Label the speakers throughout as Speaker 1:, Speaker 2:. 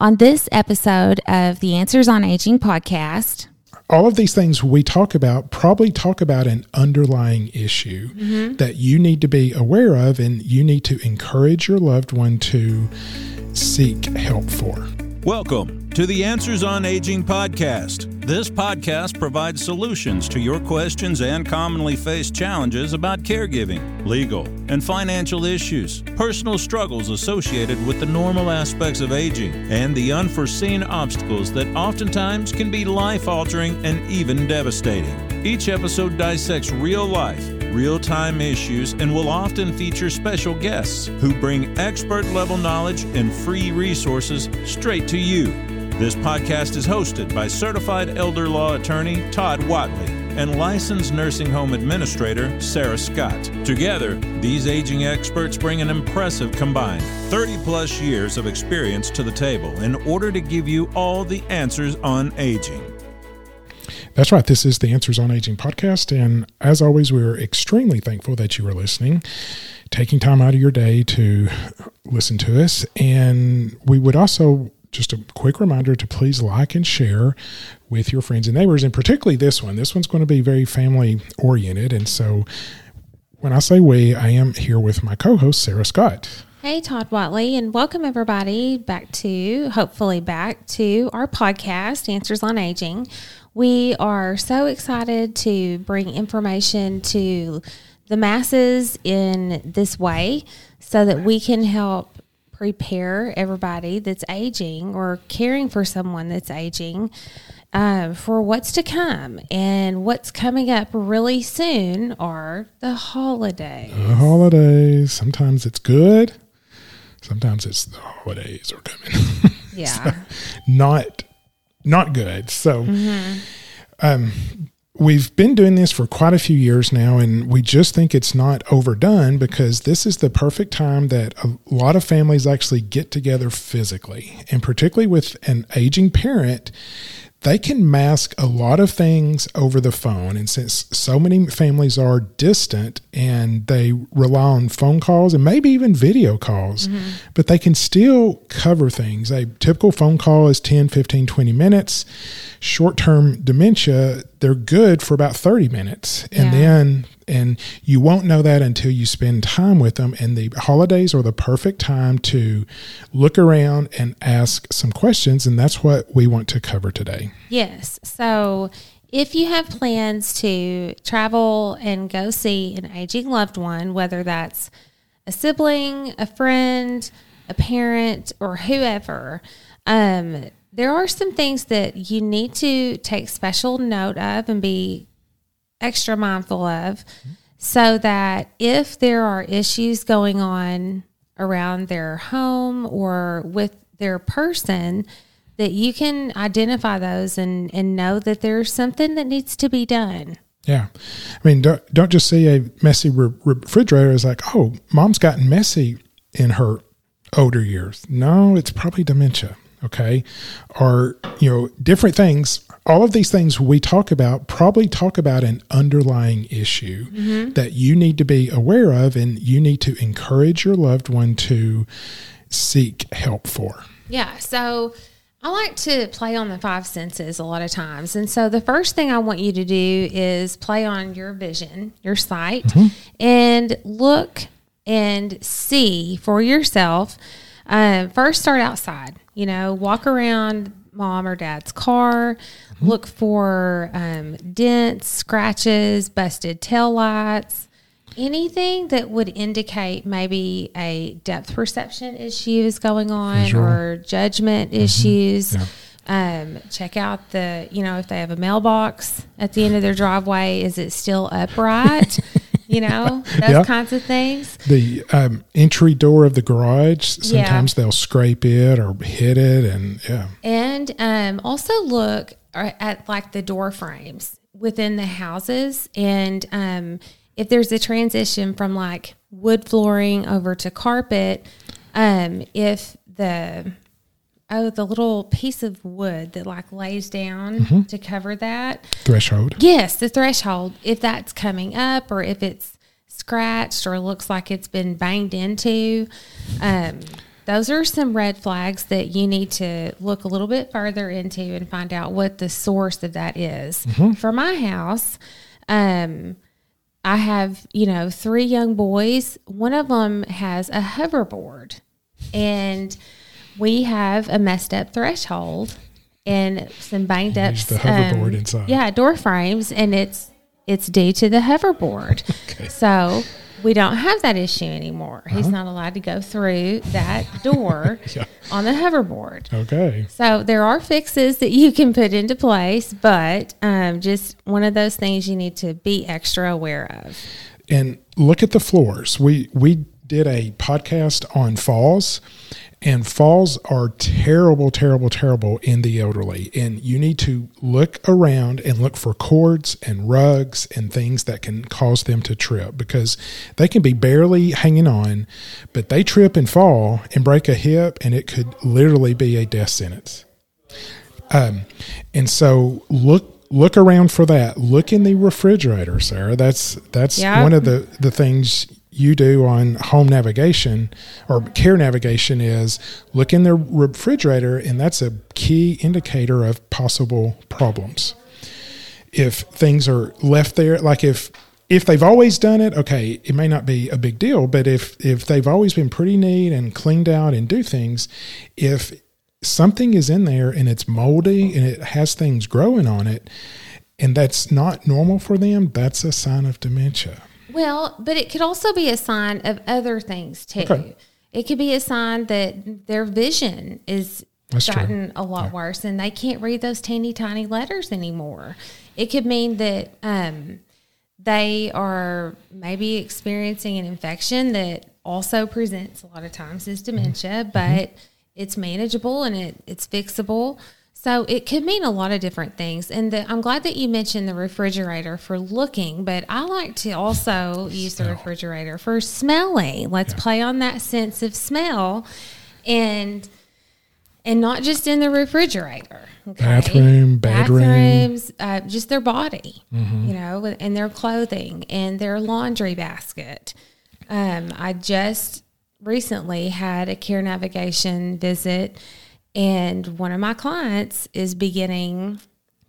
Speaker 1: On this episode of the Answers on Aging podcast,
Speaker 2: all of these things we talk about probably talk about an underlying issue mm-hmm. that you need to be aware of and you need to encourage your loved one to seek help for.
Speaker 3: Welcome to the Answers on Aging podcast. This podcast provides solutions to your questions and commonly faced challenges about caregiving, legal, and financial issues, personal struggles associated with the normal aspects of aging, and the unforeseen obstacles that oftentimes can be life altering and even devastating. Each episode dissects real life, real time issues, and will often feature special guests who bring expert level knowledge and free resources straight to you. This podcast is hosted by certified elder law attorney Todd Watley and licensed nursing home administrator Sarah Scott. Together, these aging experts bring an impressive combined 30 plus years of experience to the table in order to give you all the answers on aging.
Speaker 2: That's right. This is the Answers on Aging podcast. And as always, we're extremely thankful that you are listening, taking time out of your day to listen to us. And we would also just a quick reminder to please like and share with your friends and neighbors, and particularly this one. This one's going to be very family oriented. And so when I say we, I am here with my co host, Sarah Scott.
Speaker 1: Hey, Todd Watley, and welcome everybody back to, hopefully, back to our podcast, Answers on Aging. We are so excited to bring information to the masses in this way so that we can help prepare everybody that's aging or caring for someone that's aging uh, for what's to come. And what's coming up really soon are the holidays.
Speaker 2: The holidays. Sometimes it's good. Sometimes it's the holidays are coming.
Speaker 1: Yeah.
Speaker 2: so, not not good. So mm-hmm. um we've been doing this for quite a few years now, and we just think it's not overdone because this is the perfect time that a lot of families actually get together physically. And particularly with an aging parent, they can mask a lot of things over the phone. And since so many families are distant and they rely on phone calls and maybe even video calls, mm-hmm. but they can still cover things. A typical phone call is 10, 15, 20 minutes. Short term dementia, they're good for about 30 minutes. And yeah. then and you won't know that until you spend time with them. And the holidays are the perfect time to look around and ask some questions. And that's what we want to cover today.
Speaker 1: Yes. So if you have plans to travel and go see an aging loved one, whether that's a sibling, a friend, a parent, or whoever, um, there are some things that you need to take special note of and be extra mindful of so that if there are issues going on around their home or with their person, that you can identify those and, and know that there's something that needs to be done.
Speaker 2: Yeah. I mean, don't, don't just see a messy re- refrigerator as like, oh, mom's gotten messy in her older years. No, it's probably dementia. Okay. Or, you know, different things all of these things we talk about probably talk about an underlying issue mm-hmm. that you need to be aware of and you need to encourage your loved one to seek help for.
Speaker 1: Yeah. So I like to play on the five senses a lot of times. And so the first thing I want you to do is play on your vision, your sight, mm-hmm. and look and see for yourself. Uh, first, start outside. You know, walk around mom or dad's car. Mm-hmm. Look for um, dents, scratches, busted tail lights, anything that would indicate maybe a depth perception issue is going on Visual. or judgment mm-hmm. issues. Yeah. Um, check out the, you know, if they have a mailbox at the end of their driveway, is it still upright? you know, those yeah. kinds of things.
Speaker 2: The um, entry door of the garage, sometimes yeah. they'll scrape it or hit it. And yeah.
Speaker 1: And um, also look at like the door frames within the houses. And um, if there's a transition from like wood flooring over to carpet, um, if the oh the little piece of wood that like lays down mm-hmm. to cover that
Speaker 2: threshold
Speaker 1: yes the threshold if that's coming up or if it's scratched or looks like it's been banged into um, those are some red flags that you need to look a little bit further into and find out what the source of that is. For my house, um, I have, you know, three young boys. One of them has a hoverboard, and we have a messed up threshold and some banged up
Speaker 2: the hoverboard inside.
Speaker 1: Yeah, door frames, and it's it's due to the hoverboard. So we don't have that issue anymore. He's not allowed to go through that door
Speaker 2: Yeah.
Speaker 1: on the hoverboard.
Speaker 2: Okay.
Speaker 1: So there are fixes that you can put into place, but um, just one of those things you need to be extra aware of.
Speaker 2: and look at the floors. We we did a podcast on falls, and falls are terrible, terrible, terrible in the elderly. And you need to look around and look for cords and rugs and things that can cause them to trip because they can be barely hanging on, but they trip and fall and break a hip, and it could literally be a death sentence. Um, and so look look around for that. Look in the refrigerator, Sarah. That's that's
Speaker 1: Yeah.
Speaker 2: one of the the things you do on home navigation or care navigation is look in the refrigerator, and that's a key indicator of possible problems. If things are left there, like if if they've always done it, okay, it may not be a big deal. But if if they've always been pretty neat and cleaned out and do things, if something is in there and it's moldy and it has things growing on it, and that's not normal for them, that's a sign of dementia.
Speaker 1: Well, but it could also be a sign of other things too.
Speaker 2: Okay.
Speaker 1: It could be a sign that their vision is
Speaker 2: That's true.
Speaker 1: gotten a lot worse and they can't read those teeny tiny letters anymore. It could mean that um, they are maybe experiencing an infection that also presents a lot of times as dementia, but it's manageable and it, it's fixable. So it could mean a lot of different things. And the, I'm glad that you mentioned the refrigerator for looking, but I like to also use the refrigerator for smelling. Let's play on that sense of smell and and not just in the refrigerator. Okay?
Speaker 2: Bathroom, bedroom.
Speaker 1: bathrooms, uh, just their body, you know, and their clothing and their laundry basket. Um, I just recently had a care navigation visit, and one of my clients is beginning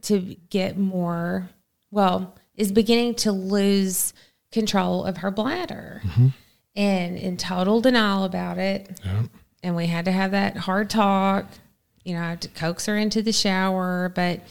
Speaker 1: to get more, well, is beginning to lose control of her bladder. Mm-hmm. And in total denial about it. And we had to have that hard talk. You know, I had to coax her into the shower, but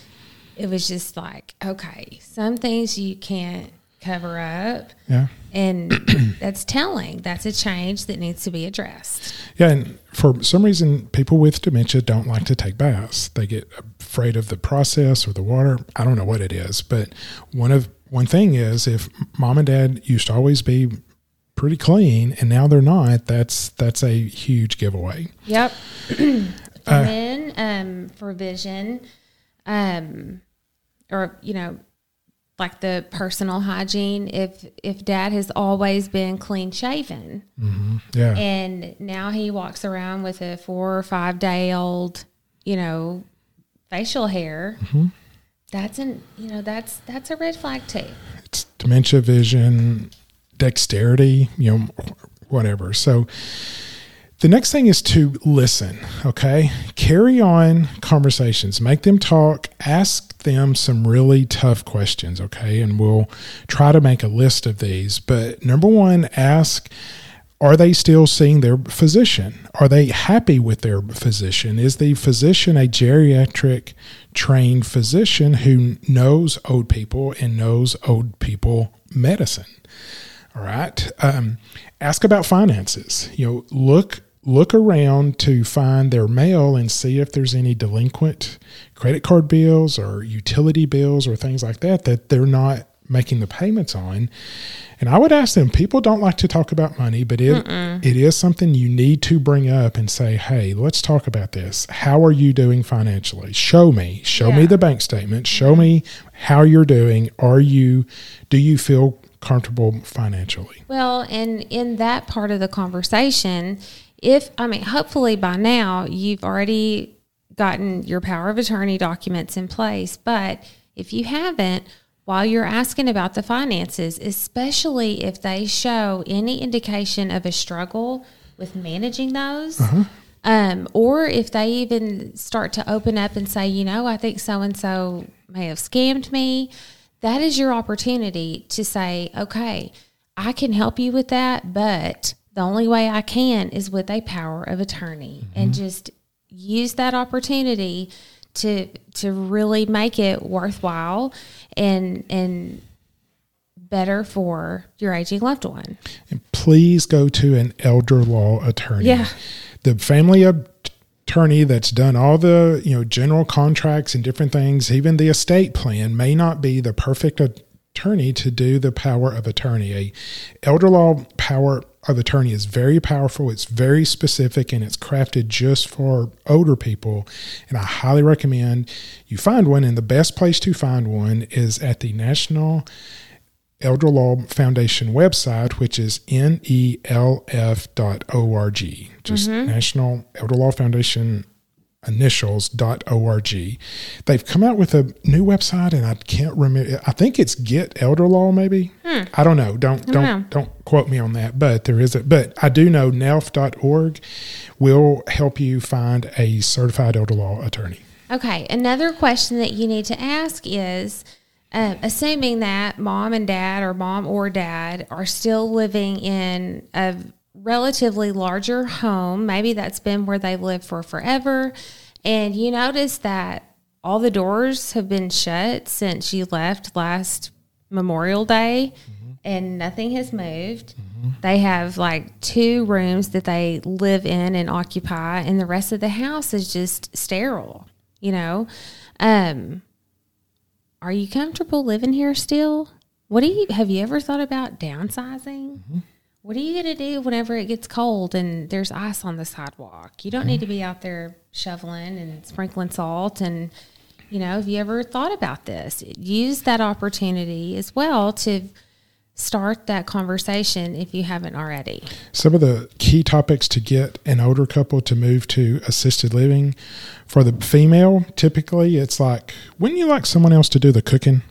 Speaker 1: it was just like, okay, some things you can't cover up,
Speaker 2: Yeah.
Speaker 1: And that's telling. That's a change that needs to be addressed.
Speaker 2: Yeah, and for some reason, people with dementia don't like to take baths. They get afraid of the process or the water. I don't know what it is, but one of one thing is if mom and dad used to always be pretty clean and now they're not, that's that's a huge giveaway.
Speaker 1: Yep. and then um, for vision, um, or you know, like the personal hygiene. If if dad has always been clean shaven, mm-hmm.
Speaker 2: Yeah,
Speaker 1: and now he walks around with a four or five day old, you know, facial hair. Mm-hmm. That's an you know that's that's a red flag too.
Speaker 2: it's dementia, vision, dexterity, you know, whatever. So the next thing is to listen, okay? Carry on conversations, make them talk, ask them some really tough questions, okay? And we'll try to make a list of these. But number one, ask are they still seeing their physician? Are they happy with their physician? Is the physician a geriatric trained physician who knows old people and knows old people medicine? All right. Um, ask about finances. You know, look look around to find their mail and see if there's any delinquent credit card bills or utility bills or things like that that they're not making the payments on. And I would ask them, people don't like to talk about money, but it it is something you need to bring up and say, "Hey, let's talk about this. How are you doing financially? Show me. Show me the bank statement. Show me how you're doing. Are you do you feel comfortable financially?"
Speaker 1: Well, and in that part of the conversation, if I mean, hopefully by now you've already gotten your power of attorney documents in place, but if you haven't, while you're asking about the finances, especially if they show any indication of a struggle with managing those, Um, or if they even start to open up and say, you know, I think so and so may have scammed me, that is your opportunity to say, okay, I can help you with that, but the only way I can is with a power of attorney mm-hmm. and just use that opportunity to to really make it worthwhile and and better for your aging loved one.
Speaker 2: And please go to an elder law attorney.
Speaker 1: Yeah.
Speaker 2: The family attorney that's done all the, you know, general contracts and different things, even the estate plan may not be the perfect attorney to do the power of attorney. A elder law power of attorney is very powerful. It's very specific and it's crafted just for older people. And I highly recommend you find one. And the best place to find one is at the National Elder Law Foundation website, which is nelf.org, just mm-hmm. National Elder Law Foundation initials.org. They've come out with a new website and I can't remember I think it's Get Elder Law maybe. Hmm. I don't know. Don't don't know. don't quote me on that, but there is a but I do know nelf.org will help you find a certified elder law attorney.
Speaker 1: Okay, another question that you need to ask is uh, assuming that mom and dad or mom or dad are still living in a relatively larger home. Maybe that's been where they've lived for forever. And you notice that all the doors have been shut since you left last Memorial Day mm-hmm. and nothing has moved. Mm-hmm. They have like two rooms that they live in and occupy, and the rest of the house is just sterile, you know? Um, are you comfortable living here still? What do you have you ever thought about downsizing? Mm-hmm what are you going to do whenever it gets cold and there's ice on the sidewalk? You don't need to be out there shoveling and sprinkling salt. And, you know, have you ever thought about this? Use that opportunity as well to start that conversation if you haven't already.
Speaker 2: Some of the key topics to get an older couple to move to assisted living for the female, typically it's like, wouldn't you like someone else to do the cooking?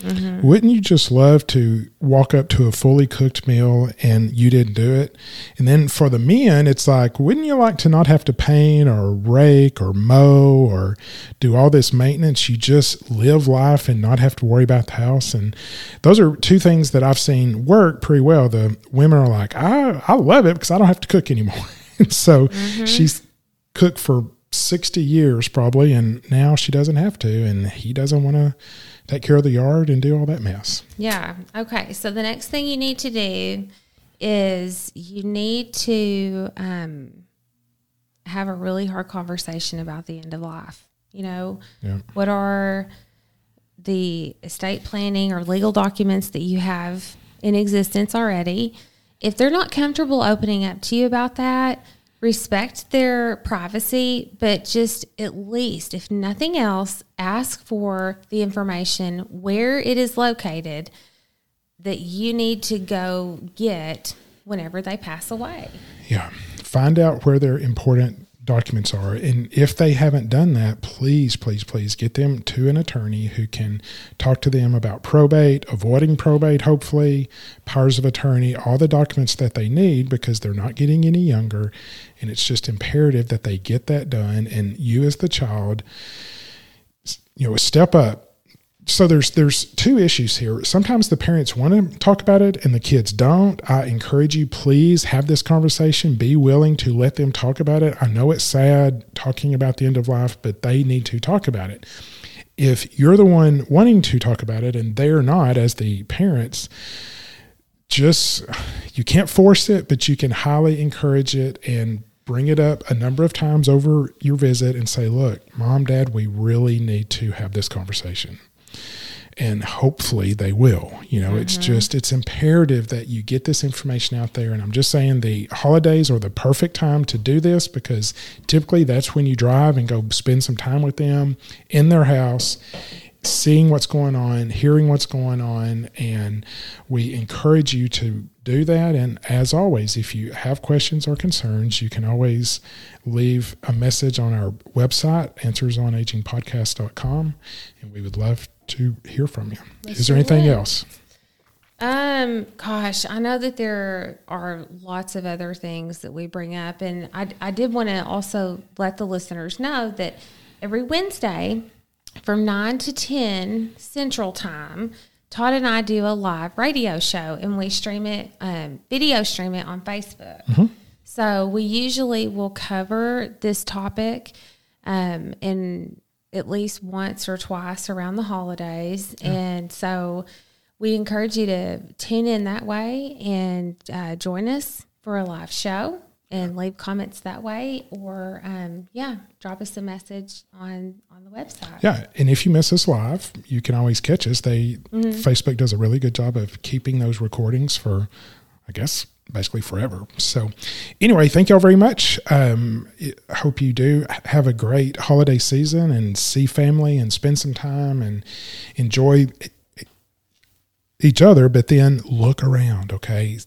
Speaker 2: Mm-hmm. Wouldn't you just love to walk up to a fully cooked meal and you didn't do it? And then for the men, it's like, wouldn't you like to not have to paint or rake or mow or do all this maintenance? You just live life and not have to worry about the house. And those are two things that I've seen work pretty well. The women are like, I, I love it because I don't have to cook anymore. and so mm-hmm. she's cooked for 60 years probably, and now she doesn't have to, and he doesn't want to take care of the yard and do all that mess.
Speaker 1: Yeah. Okay. So the next thing you need to do is you need to um, have a really hard conversation about the end of life. You know, yeah. what are the estate planning or legal documents that you have in existence already? If they're not comfortable opening up to you about that, respect their privacy, but just at least, if nothing else, ask for the information where it is located that you need to go get whenever they pass away.
Speaker 2: Yeah. Find out where their important documents are. And if they haven't done that, please, please, please get them to an attorney who can talk to them about probate, avoiding probate, hopefully, powers of attorney, all the documents that they need because they're not getting any younger. And it's just imperative that they get that done. And you, as the child, you know, step up so there's there's two issues here. Sometimes the parents want to talk about it and the kids don't. I encourage you please have this conversation. Be willing to let them talk about it. I know it's sad talking about the end of life, but they need to talk about it. If you're the one wanting to talk about it and they're not as the parents, just you can't force it, but you can highly encourage it and bring it up a number of times over your visit and say, "Look, mom, dad, we really need to have this conversation." And hopefully they will. You know mm-hmm. it's just it's imperative that you get this information out there. And i'm just saying the holidays are the perfect time to do this because typically that's when you drive and go spend some time with them in their house seeing what's going on hearing what's going on. And we encourage you to do that and as always if you have questions or concerns you can always leave a message on our website answersonagingpodcast.com and we would love to hear from you. Let's Is there anything it. else?
Speaker 1: Um, gosh, I know that there are lots of other things that we bring up, and I, I did want to also let the listeners know that every Wednesday from nine to ten Central Time, Todd and I do a live radio show, and we stream it, um, video stream it on Facebook. So we usually will cover this topic, um, in at least once or twice around the holidays, and so we encourage you to tune in that way and uh, join us for a live show and leave comments that way or um, yeah drop us a message on on the website
Speaker 2: Yeah, and if you miss us live, you can always catch us. They
Speaker 1: Mm-hmm.
Speaker 2: Facebook does a really good job of keeping those recordings for, I guess, basically forever. So, anyway, thank y'all very much. Um, hope you do have a great holiday season and see family and spend some time and enjoy each other. But then look around, okay?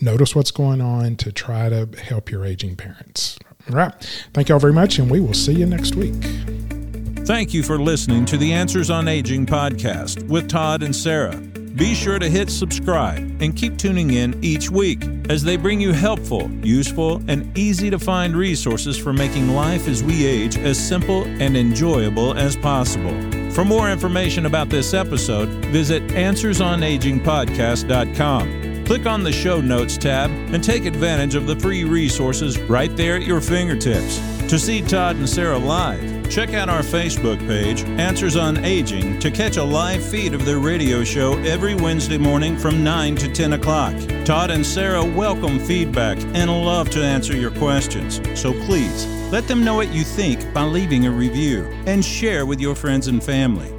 Speaker 2: Notice what's going on to try to help your aging parents. All right. Thank y'all very much, and we will see you next week.
Speaker 3: Thank you for listening to the Answers on Aging podcast with Todd and Sarah. Be sure to hit subscribe and keep tuning in each week as they bring you helpful, useful, and easy to find resources for making life as we age as simple and enjoyable as possible. For more information about this episode, visit AnswersOnAgingPodcast.com. Click on the Show Notes tab and take advantage of the free resources right there at your fingertips. To see Todd and Sarah live, check out our Facebook page, Answers on Aging, to catch a live feed of their radio show every Wednesday morning from 9 to 10 o'clock. Todd and Sarah welcome feedback and love to answer your questions. So please let them know what you think by leaving a review and share with your friends and family.